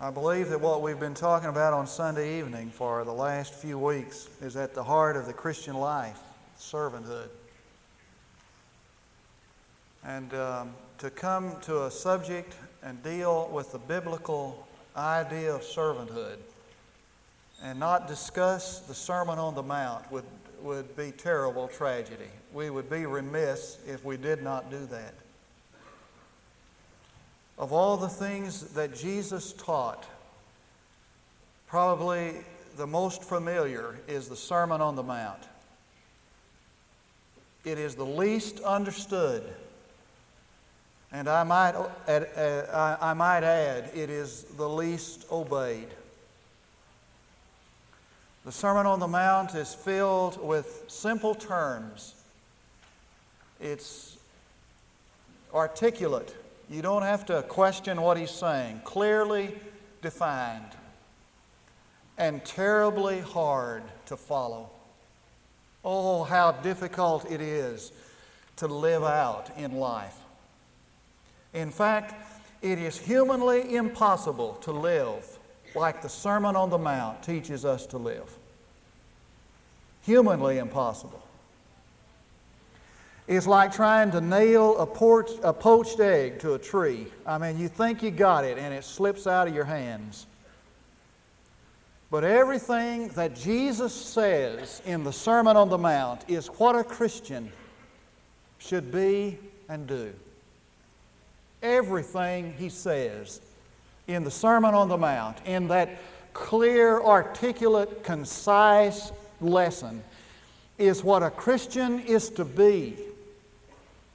I believe that what we've been talking about on Sunday evening for the last few weeks is at the heart of the Christian life servanthood. And um, to come to a subject and deal with the biblical idea of servanthood and not discuss the Sermon on the Mount would, would be terrible tragedy. We would be remiss if we did not do that. Of all the things that Jesus taught, probably the most familiar is the Sermon on the Mount. It is the least understood. And I might, uh, I might add, it is the least obeyed. The Sermon on the Mount is filled with simple terms. It's articulate. You don't have to question what he's saying. Clearly defined and terribly hard to follow. Oh, how difficult it is to live out in life. In fact, it is humanly impossible to live like the Sermon on the Mount teaches us to live. Humanly impossible. It's like trying to nail a, port, a poached egg to a tree. I mean, you think you got it and it slips out of your hands. But everything that Jesus says in the Sermon on the Mount is what a Christian should be and do. Everything he says in the Sermon on the Mount, in that clear, articulate, concise lesson, is what a Christian is to be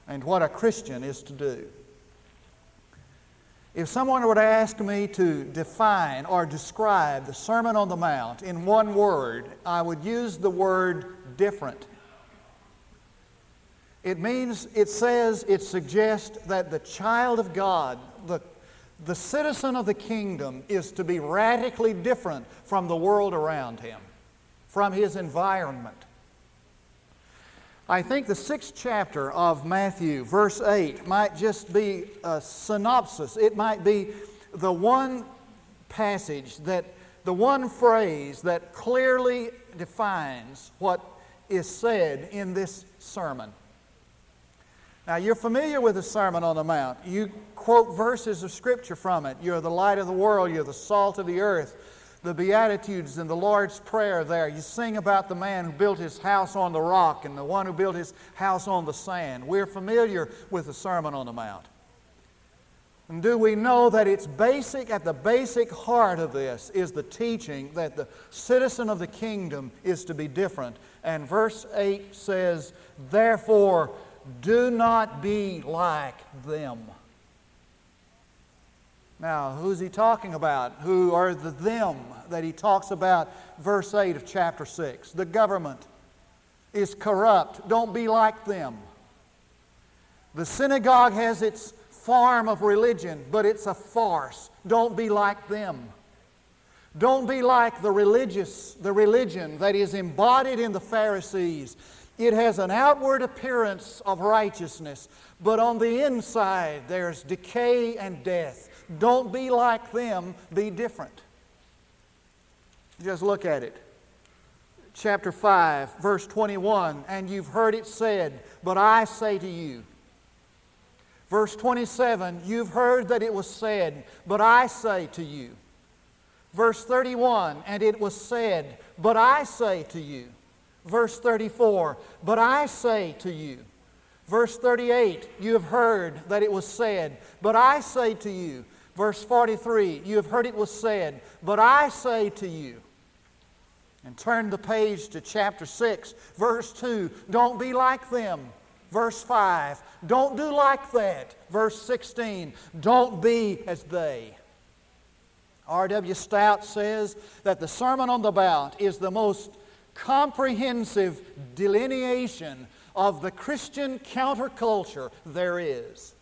and what a Christian is to do. If someone were to ask me to define or describe the Sermon on the Mount in one word, I would use the word different. It means, it says, it suggests that the child of God, the, the citizen of the kingdom, is to be radically different from the world around him, from his environment. I think the sixth chapter of Matthew, verse 8, might just be a synopsis. It might be the one passage that, the one phrase that clearly defines what is said in this sermon. Now, you're familiar with the Sermon on the Mount. You quote verses of Scripture from it. You're the light of the world, you're the salt of the earth the Beatitudes and the Lord's Prayer there. You sing about the man who built his house on the rock and the one who built his house on the sand. We're familiar with the Sermon on the Mount. And do we know that it's basic, at the basic heart of this is the teaching that the citizen of the kingdom is to be different. And verse 8 says, Therefore, do not be like them. Now, who's he talking about? Who are the them that he talks about, verse 8 of chapter 6? The government is corrupt. Don't be like them. The synagogue has its form of religion, but it's a farce. Don't be like them. Don't be like the religious, the religion that is embodied in the Pharisees. It has an outward appearance of righteousness, but on the inside there's decay and death. Don't be like them, be different. Just look at it. Chapter 5, verse 21 And you've heard it said, but I say to you. Verse 27 You've heard that it was said, but I say to you. Verse 31 And it was said, but I say to you. Verse 34 But I say to you. Verse 38 You have heard that it was said, but I say to you. Verse 43 You have heard it was said, but I say to you. And turn the page to chapter 6, verse 2. Don't be like them. Verse 5. Don't do like that. Verse 16. Don't be as they. R.W. Stott says that the Sermon on the Mount is the most comprehensive delineation of the Christian counterculture there is.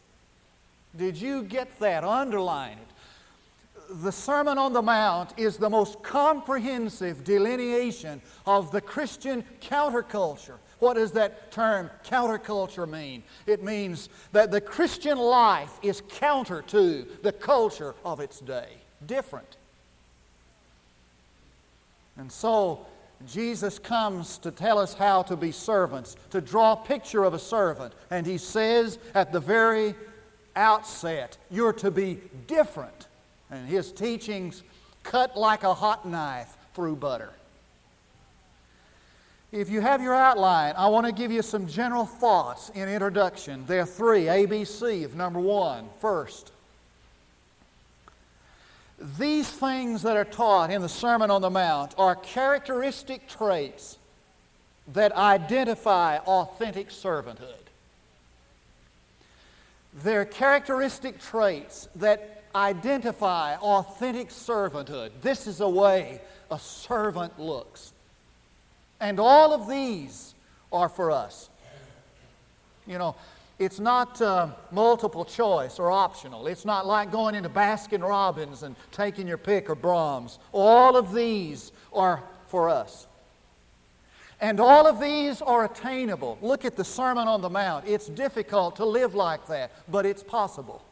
Did you get that? Underline it. The Sermon on the Mount is the most comprehensive delineation of the Christian counterculture. What does that term counterculture mean? It means that the Christian life is counter to the culture of its day. different. And so Jesus comes to tell us how to be servants, to draw a picture of a servant. And he says at the very outset, you're to be different. And his teachings cut like a hot knife through butter. If you have your outline, I want to give you some general thoughts in introduction. There are three ABC of number one. First, these things that are taught in the Sermon on the Mount are characteristic traits that identify authentic servanthood. They're characteristic traits that identify authentic servanthood. This is the way a servant looks. And all of these are for us. You know, it's not uh, multiple choice or optional. It's not like going into Baskin Robbins and taking your pick or Braum's. All of these are for us. And all of these are attainable. Look at the Sermon on the Mount. It's difficult to live like that, but it's possible.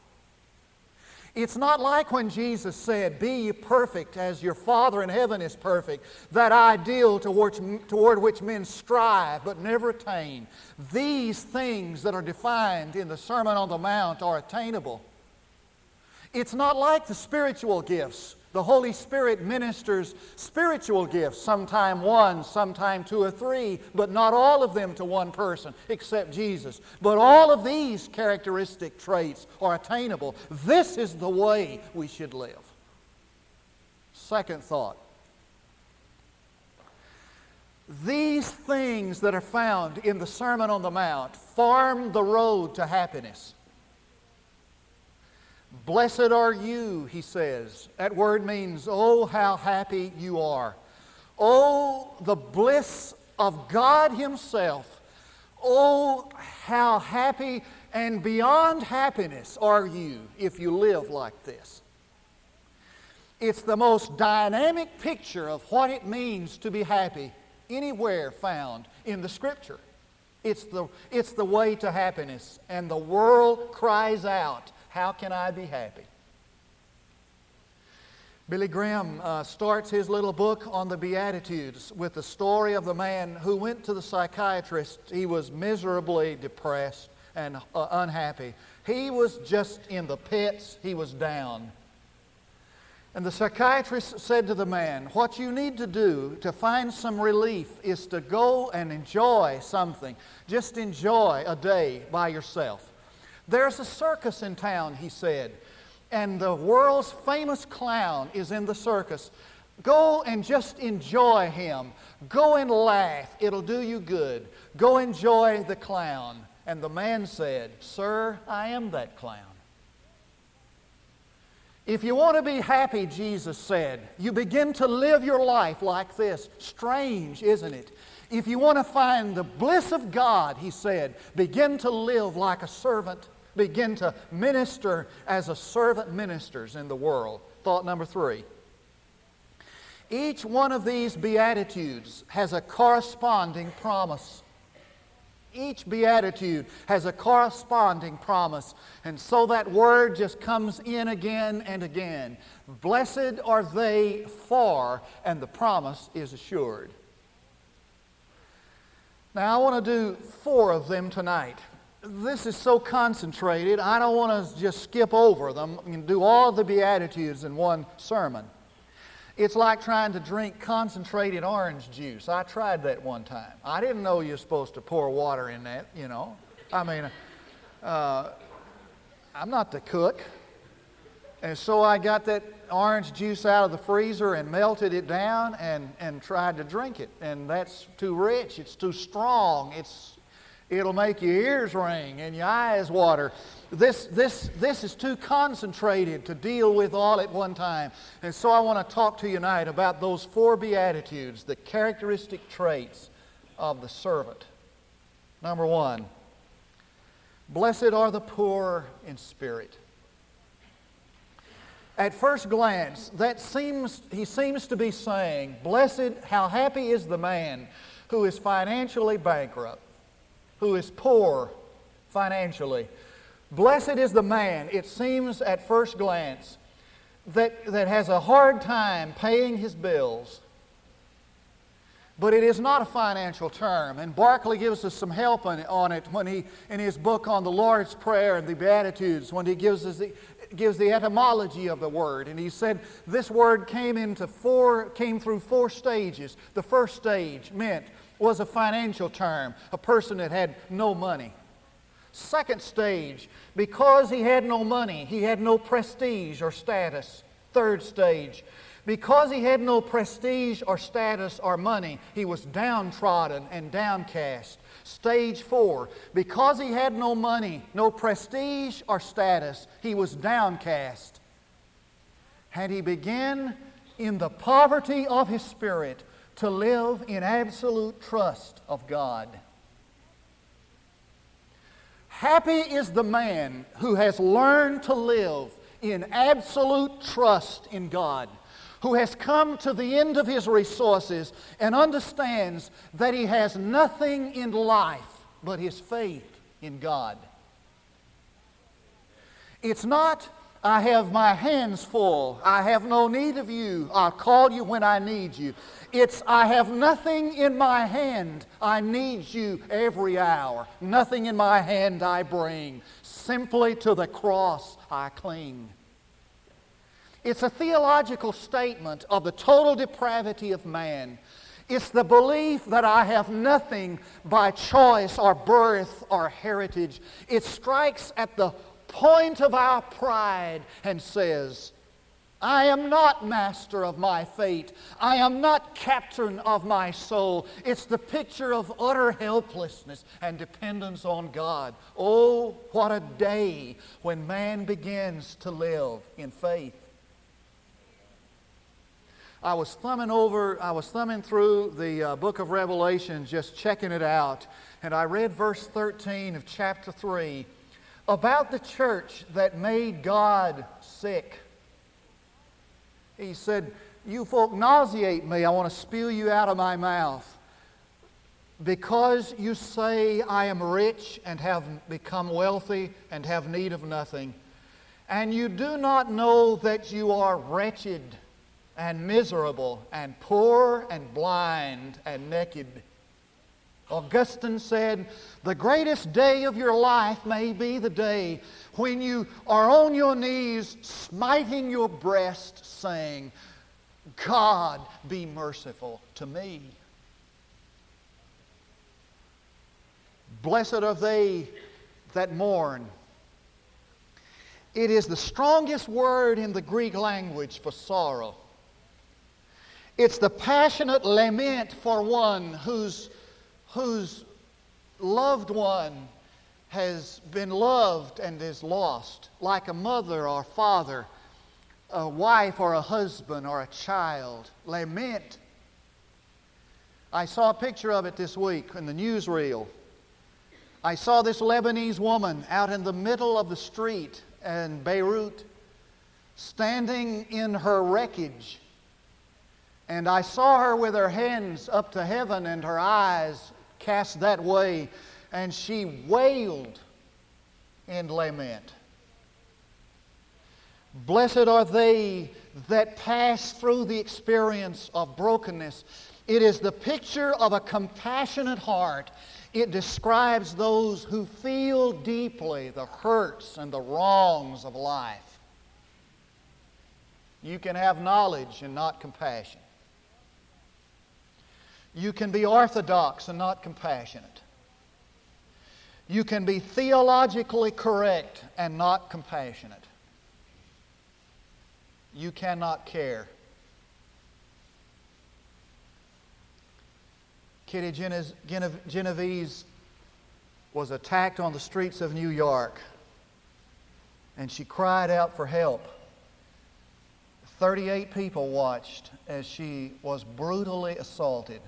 It's not like when Jesus said, Be ye perfect as your Father in heaven is perfect, that ideal toward, toward which men strive but never attain. These things that are defined in the Sermon on the Mount are attainable. It's not like the spiritual gifts the Holy Spirit ministers spiritual gifts, sometime one, sometime two or three, but not all of them to one person except Jesus. But all of these characteristic traits are attainable. This is the way we should live. Second thought. These things that are found in the Sermon on the Mount form the road to happiness. Blessed are you, he says. That word means, oh, how happy you are. Oh, the bliss of God Himself. Oh, how happy and beyond happiness are you if you live like this. It's the most dynamic picture of what it means to be happy anywhere found in the Scripture. It's the, it's the way to happiness, and the world cries out how can I be happy? Billy Graham uh, starts his little book on the Beatitudes with the story of the man who went to the psychiatrist. He was miserably depressed and uh, unhappy. He was just in the pits, he was down. And the psychiatrist said to the man, What you need to do to find some relief is to go and enjoy something. Just enjoy a day by yourself. There's a circus in town, he said, and the world's famous clown is in the circus. Go and just enjoy him. Go and laugh. It'll do you good. Go enjoy the clown. And the man said, Sir, I am that clown. If you want to be happy, Jesus said, you begin to live your life like this. Strange, isn't it? If you want to find the bliss of God, he said, begin to live like a servant begin to minister as a servant ministers in the world. Thought number three. Each one of these Beatitudes has a corresponding promise. Each Beatitude has a corresponding promise. And so that word just comes in again and again. Blessed are they for, and the promise is assured. Now, I want to do four of them tonight this is so concentrated, I don't want to just skip over them and do all the Beatitudes in one sermon. It's like trying to drink concentrated orange juice. I tried that one time. I didn't know you're supposed to pour water in that, you know. I mean, uh, I'm not the cook. And so I got that orange juice out of the freezer and melted it down and, and tried to drink it. And that's too rich. It's too strong. It's It'll make your ears ring and your eyes water. This, this, this is too concentrated to deal with all at one time. And so I want to talk to you tonight about those four Beatitudes, the characteristic traits of the servant. Number one, blessed are the poor in spirit. At first glance, that seems, he seems to be saying, Blessed, how happy is the man who is financially bankrupt who is poor financially. Blessed is the man, it seems at first glance, that, that has a hard time paying his bills. But it is not a financial term. And Barclay gives us some help on, it when he, in his book on the Lord's Prayer and the Beatitudes, when he gives us the, gives the etymology of the word. And he said this word came into four, came through four stages. The first stage meant was a financial term, a person that had no money. Second stage, because he had no money, he had no prestige or status. Third stage, because he had no prestige or status or money, he was downtrodden and downcast. Stage four, because he had no money, no prestige or status, he was downcast. And he began in the poverty of his spirit to live in absolute trust of God. Happy is the man who has learned to live in absolute trust in God who has come to the end of his resources and understands that he has nothing in life but his faith in God. It's not, I have my hands full, I have no need of you, I'll call you when I need you. It's, I have nothing in my hand, I need you every hour. Nothing in my hand I bring, simply to the cross I cling. It's a theological statement of the total depravity of man. It's the belief that I have nothing by choice or birth or heritage. It strikes at the point of our pride and says, I am not master of my fate. I am not captain of my soul. It's the picture of utter helplessness and dependence on God. Oh, what a day when man begins to live in faith. I was thumbing over, I was thumbing through the uh, book of Revelation, just checking it out, and I read verse 13 of chapter 3 about the church that made God sick. He said, You folk nauseate me. I want to spew you out of my mouth. Because you say, I am rich and have become wealthy and have need of nothing, and you do not know that you are wretched and miserable and poor and blind and naked. Augustine said, The greatest day of your life may be the day when you are on your knees, smiting your breast, saying, God, be merciful to me. Blessed are they that mourn. It is the strongest word in the Greek language for sorrow. It's the passionate lament for one whose, whose loved one has been loved and is lost, like a mother or father, a wife or a husband or a child. Lament. I saw a picture of it this week in the newsreel. I saw this Lebanese woman out in the middle of the street in Beirut, standing in her wreckage and I saw her with her hands up to heaven and her eyes cast that way, and she wailed in lament. Blessed are they that pass through the experience of brokenness. It is the picture of a compassionate heart. It describes those who feel deeply the hurts and the wrongs of life. You can have knowledge and not compassion. You can be orthodox and not compassionate. You can be theologically correct and not compassionate. You cannot care. Kitty Genovese was attacked on the streets of New York and she cried out for help. 38 people watched as she was brutally assaulted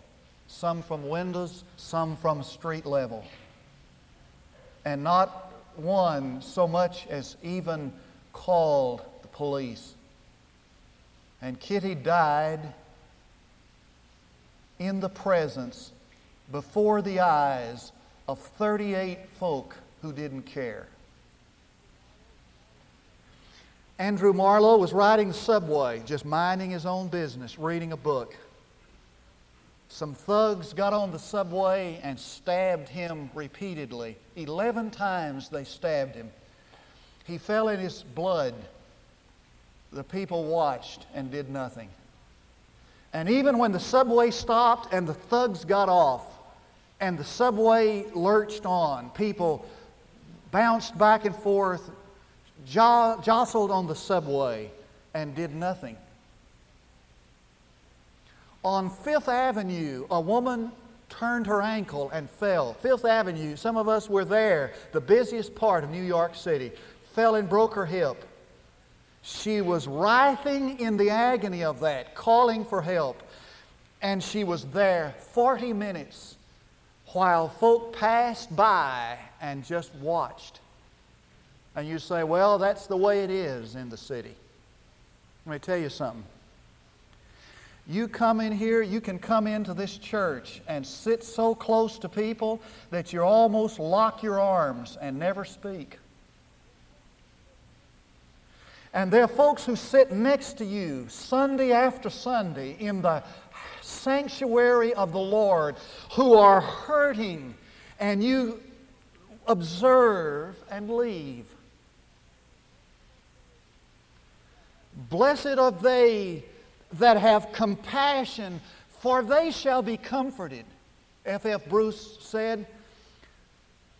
some from windows, some from street level. And not one so much as even called the police. And Kitty died in the presence, before the eyes of 38 folk who didn't care. Andrew Marlowe was riding the subway, just minding his own business, reading a book. Some thugs got on the subway and stabbed him repeatedly. Eleven times they stabbed him. He fell in his blood. The people watched and did nothing. And even when the subway stopped and the thugs got off and the subway lurched on, people bounced back and forth, jostled on the subway, and did nothing. On Fifth Avenue, a woman turned her ankle and fell. Fifth Avenue, some of us were there, the busiest part of New York City, fell and broke her hip. She was writhing in the agony of that, calling for help. And she was there 40 minutes while folk passed by and just watched. And you say, well, that's the way it is in the city. Let me tell you something. You come in here, you can come into this church and sit so close to people that you almost lock your arms and never speak. And there are folks who sit next to you Sunday after Sunday in the sanctuary of the Lord who are hurting, and you observe and leave. Blessed are they that have compassion, for they shall be comforted. F. F. Bruce said,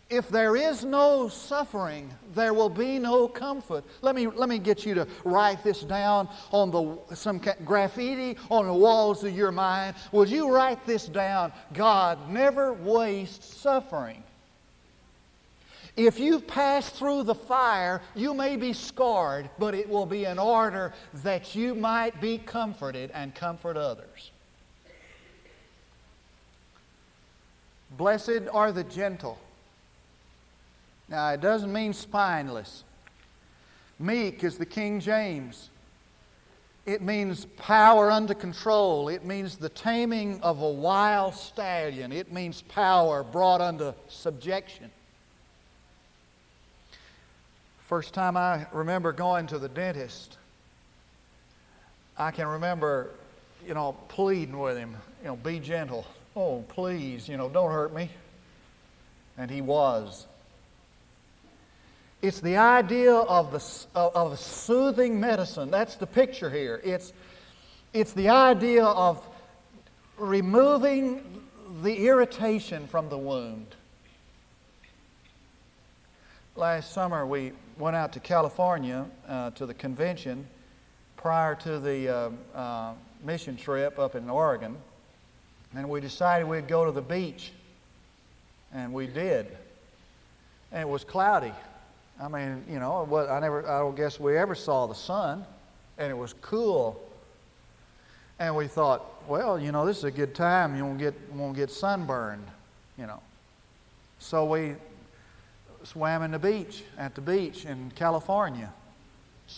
if there is no suffering, there will be no comfort. Let me, let me get you to write this down on the, some graffiti on the walls of your mind. Would you write this down? God never wastes suffering. If you pass through the fire, you may be scarred, but it will be in order that you might be comforted and comfort others. Blessed are the gentle. Now, it doesn't mean spineless. Meek is the King James. It means power under control. It means the taming of a wild stallion. It means power brought under subjection. First time I remember going to the dentist, I can remember, you know, pleading with him, you know, be gentle. Oh, please, you know, don't hurt me. And he was. It's the idea of, the, of soothing medicine. That's the picture here. It's, it's the idea of removing the irritation from the wound. Last summer, we went out to California uh, to the convention prior to the uh, uh, mission trip up in Oregon, and we decided we'd go to the beach, and we did. And it was cloudy. I mean, you know, what I never, I don't guess we ever saw the sun, and it was cool. And we thought, well, you know, this is a good time. You won't get, won't get sunburned, you know. So we swam in the beach, at the beach in California.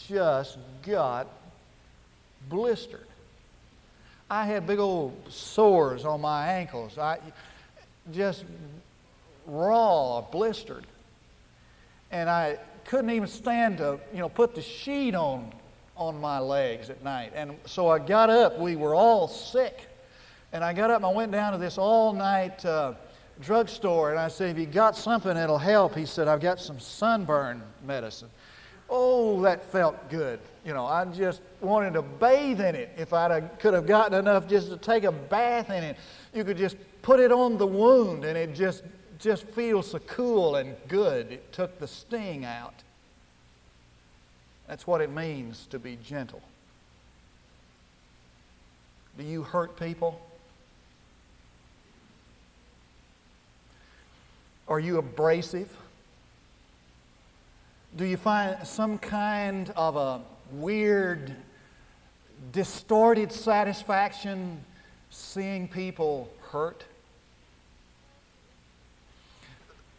Just got blistered. I had big old sores on my ankles. I just raw, blistered. And I couldn't even stand to, you know, put the sheet on on my legs at night. And so I got up. We were all sick. And I got up and I went down to this all night uh, drugstore and I said, Have you got something that'll help? He said, I've got some sunburn medicine. Oh, that felt good. You know, I just wanted to bathe in it. If I could have gotten enough just to take a bath in it, you could just put it on the wound and it just, just feels so cool and good. It took the sting out. That's what it means to be gentle. Do you hurt people? Are you abrasive? Do you find some kind of a weird, distorted satisfaction seeing people hurt?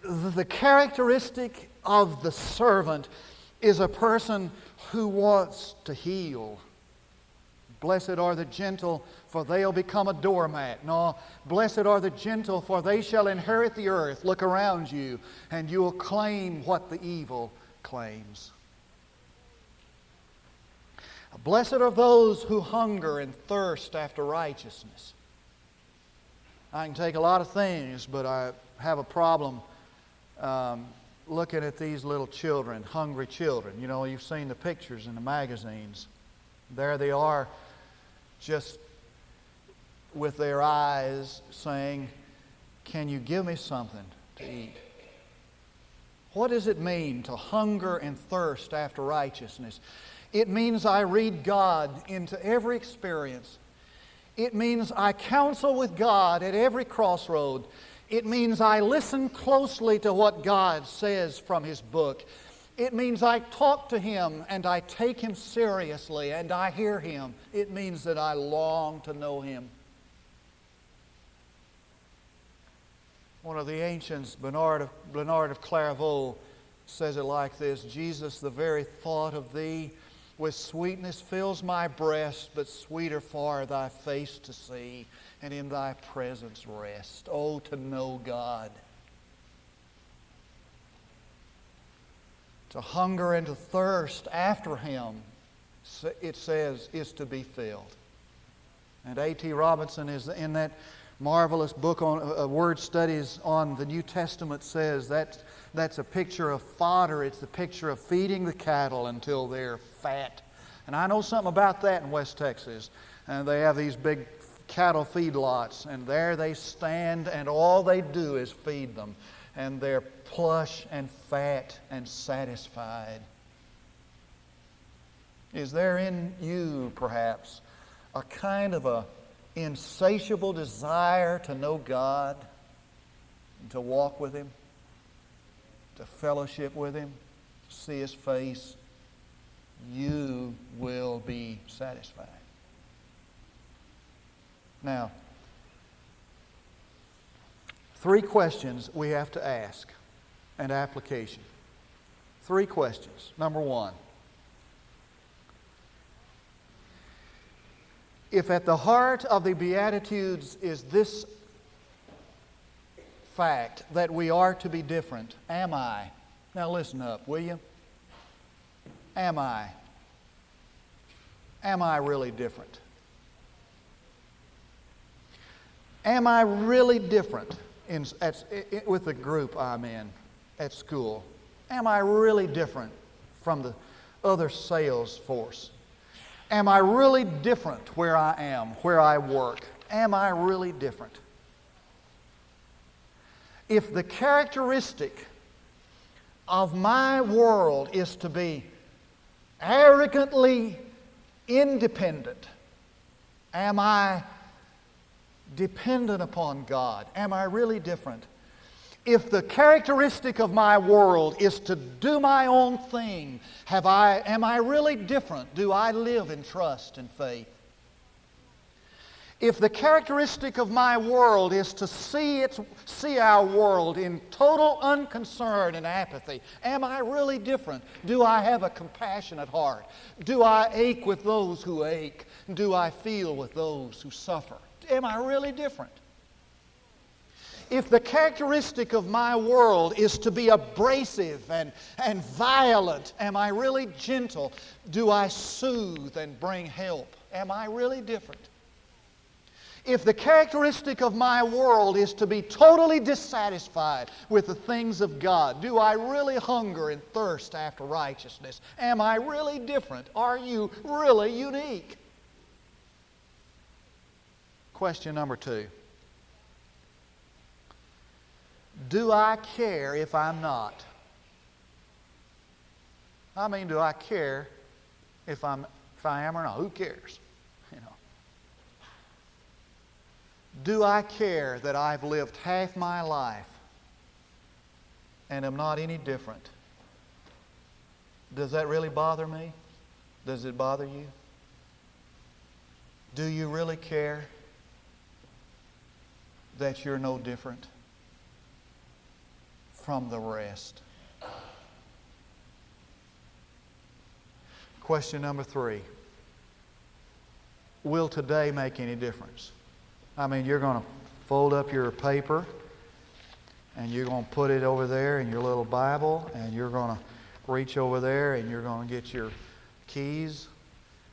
The characteristic of the servant is a person who wants to heal. Blessed are the gentle, for they'll become a doormat. No, blessed are the gentle, for they shall inherit the earth. Look around you, and you'll claim what the evil claims. Blessed are those who hunger and thirst after righteousness. I can take a lot of things, but I have a problem um, looking at these little children, hungry children. You know, you've seen the pictures in the magazines. There they are, just with their eyes saying, Can you give me something to eat? What does it mean to hunger and thirst after righteousness? It means I read God into every experience. It means I counsel with God at every crossroad. It means I listen closely to what God says from His book. It means I talk to Him and I take Him seriously and I hear Him. It means that I long to know Him. One of the ancients, Bernard of, Bernard of Clairvaux, says it like this Jesus, the very thought of Thee with sweetness fills my breast, but sweeter far thy face to see, and in thy presence rest. Oh, to know God. To hunger and to thirst after him, it says, is to be filled. And A.T. Robertson is in that marvelous book on uh, word studies on the New Testament says that that's a picture of fodder. It's the picture of feeding the cattle until they're fat. And I know something about that in West Texas. And they have these big cattle feedlots, and there they stand, and all they do is feed them. And they're plush and fat and satisfied. Is there in you, perhaps, a kind of a insatiable desire to know God, to walk with Him, to fellowship with Him, to see His face, you will be satisfied. Now, three questions we have to ask and application. Three questions. Number one If at the heart of the Beatitudes is this fact that we are to be different, am I? Now listen up, will you? Am I? Am I really different? Am I really different in, at, with the group I'm in at school? Am I really different from the other sales force? Am I really different where I am, where I work? Am I really different? If the characteristic of my world is to be arrogantly independent, am I dependent upon God? Am I really different? if the characteristic of my world is to do my own thing, have I, am I really different? Do I live in trust and faith? If the characteristic of my world is to see, its, see our world in total unconcern and apathy, am I really different? Do I have a compassionate heart? Do I ache with those who ache? Do I feel with those who suffer? Am I really different? if the characteristic of my world is to be abrasive and, and violent, am I really gentle? Do I soothe and bring help? Am I really different? If the characteristic of my world is to be totally dissatisfied with the things of God, do I really hunger and thirst after righteousness? Am I really different? Are you really unique? Question number two. Do I care if I'm not? I mean, do I care if I'm if I am or not? Who cares? You know. Do I care that I've lived half my life and am not any different? Does that really bother me? Does it bother you? Do you really care that you're no different? from the rest. Question number three Will today make any difference? I mean, you're going to fold up your paper and you're going to put it over there in your little Bible and you're going to reach over there and you're going to get your keys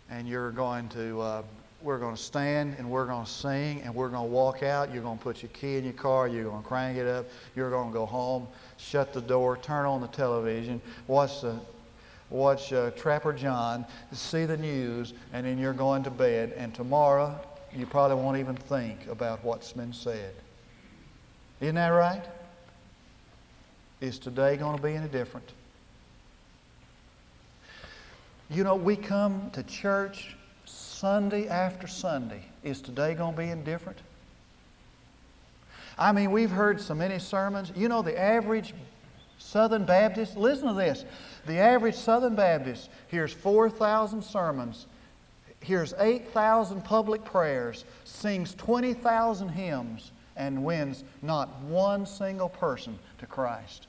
and you're going to, uh, we're going to stand and we're going to sing and we're going to walk out. You're going to put your key in your car. You're going to crank it up. You're going to go home, shut the door, turn on the television, watch the watch uh, Trapper John, see the news, and then you're going to bed. And tomorrow, you probably won't even think about what's been said. Isn't that right? Is today going to be any different? You know, we come to church Sunday after Sunday. Is today going to be indifferent? I mean, we've heard so many sermons. You know, the average Southern Baptist, listen to this. The average Southern Baptist hears 4,000 sermons, hears 8,000 public prayers, sings 20,000 hymns, and wins not one single person to Christ.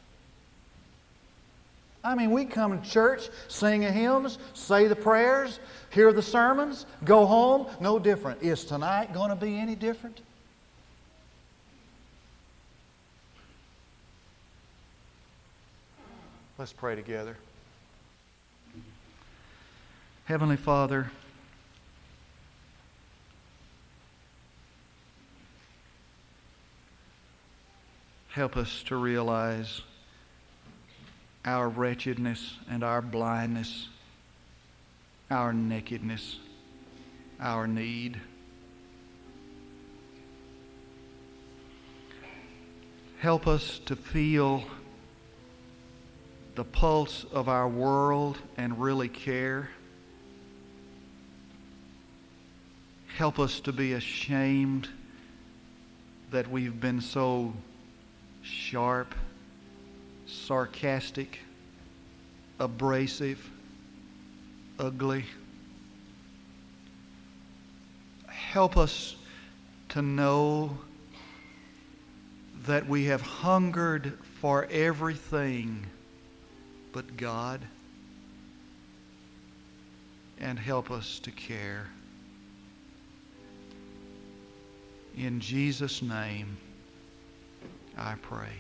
I mean, we come to church, sing the hymns, say the prayers, hear the sermons, go home, no different. Is tonight going to be any different? Let's pray together. Heavenly Father, help us to realize our wretchedness and our blindness, our nakedness, our need. Help us to feel the pulse of our world and really care. Help us to be ashamed that we've been so sharp, sarcastic, abrasive, ugly. Help us to know that we have hungered for everything but God and help us to care. In Jesus' name, I pray.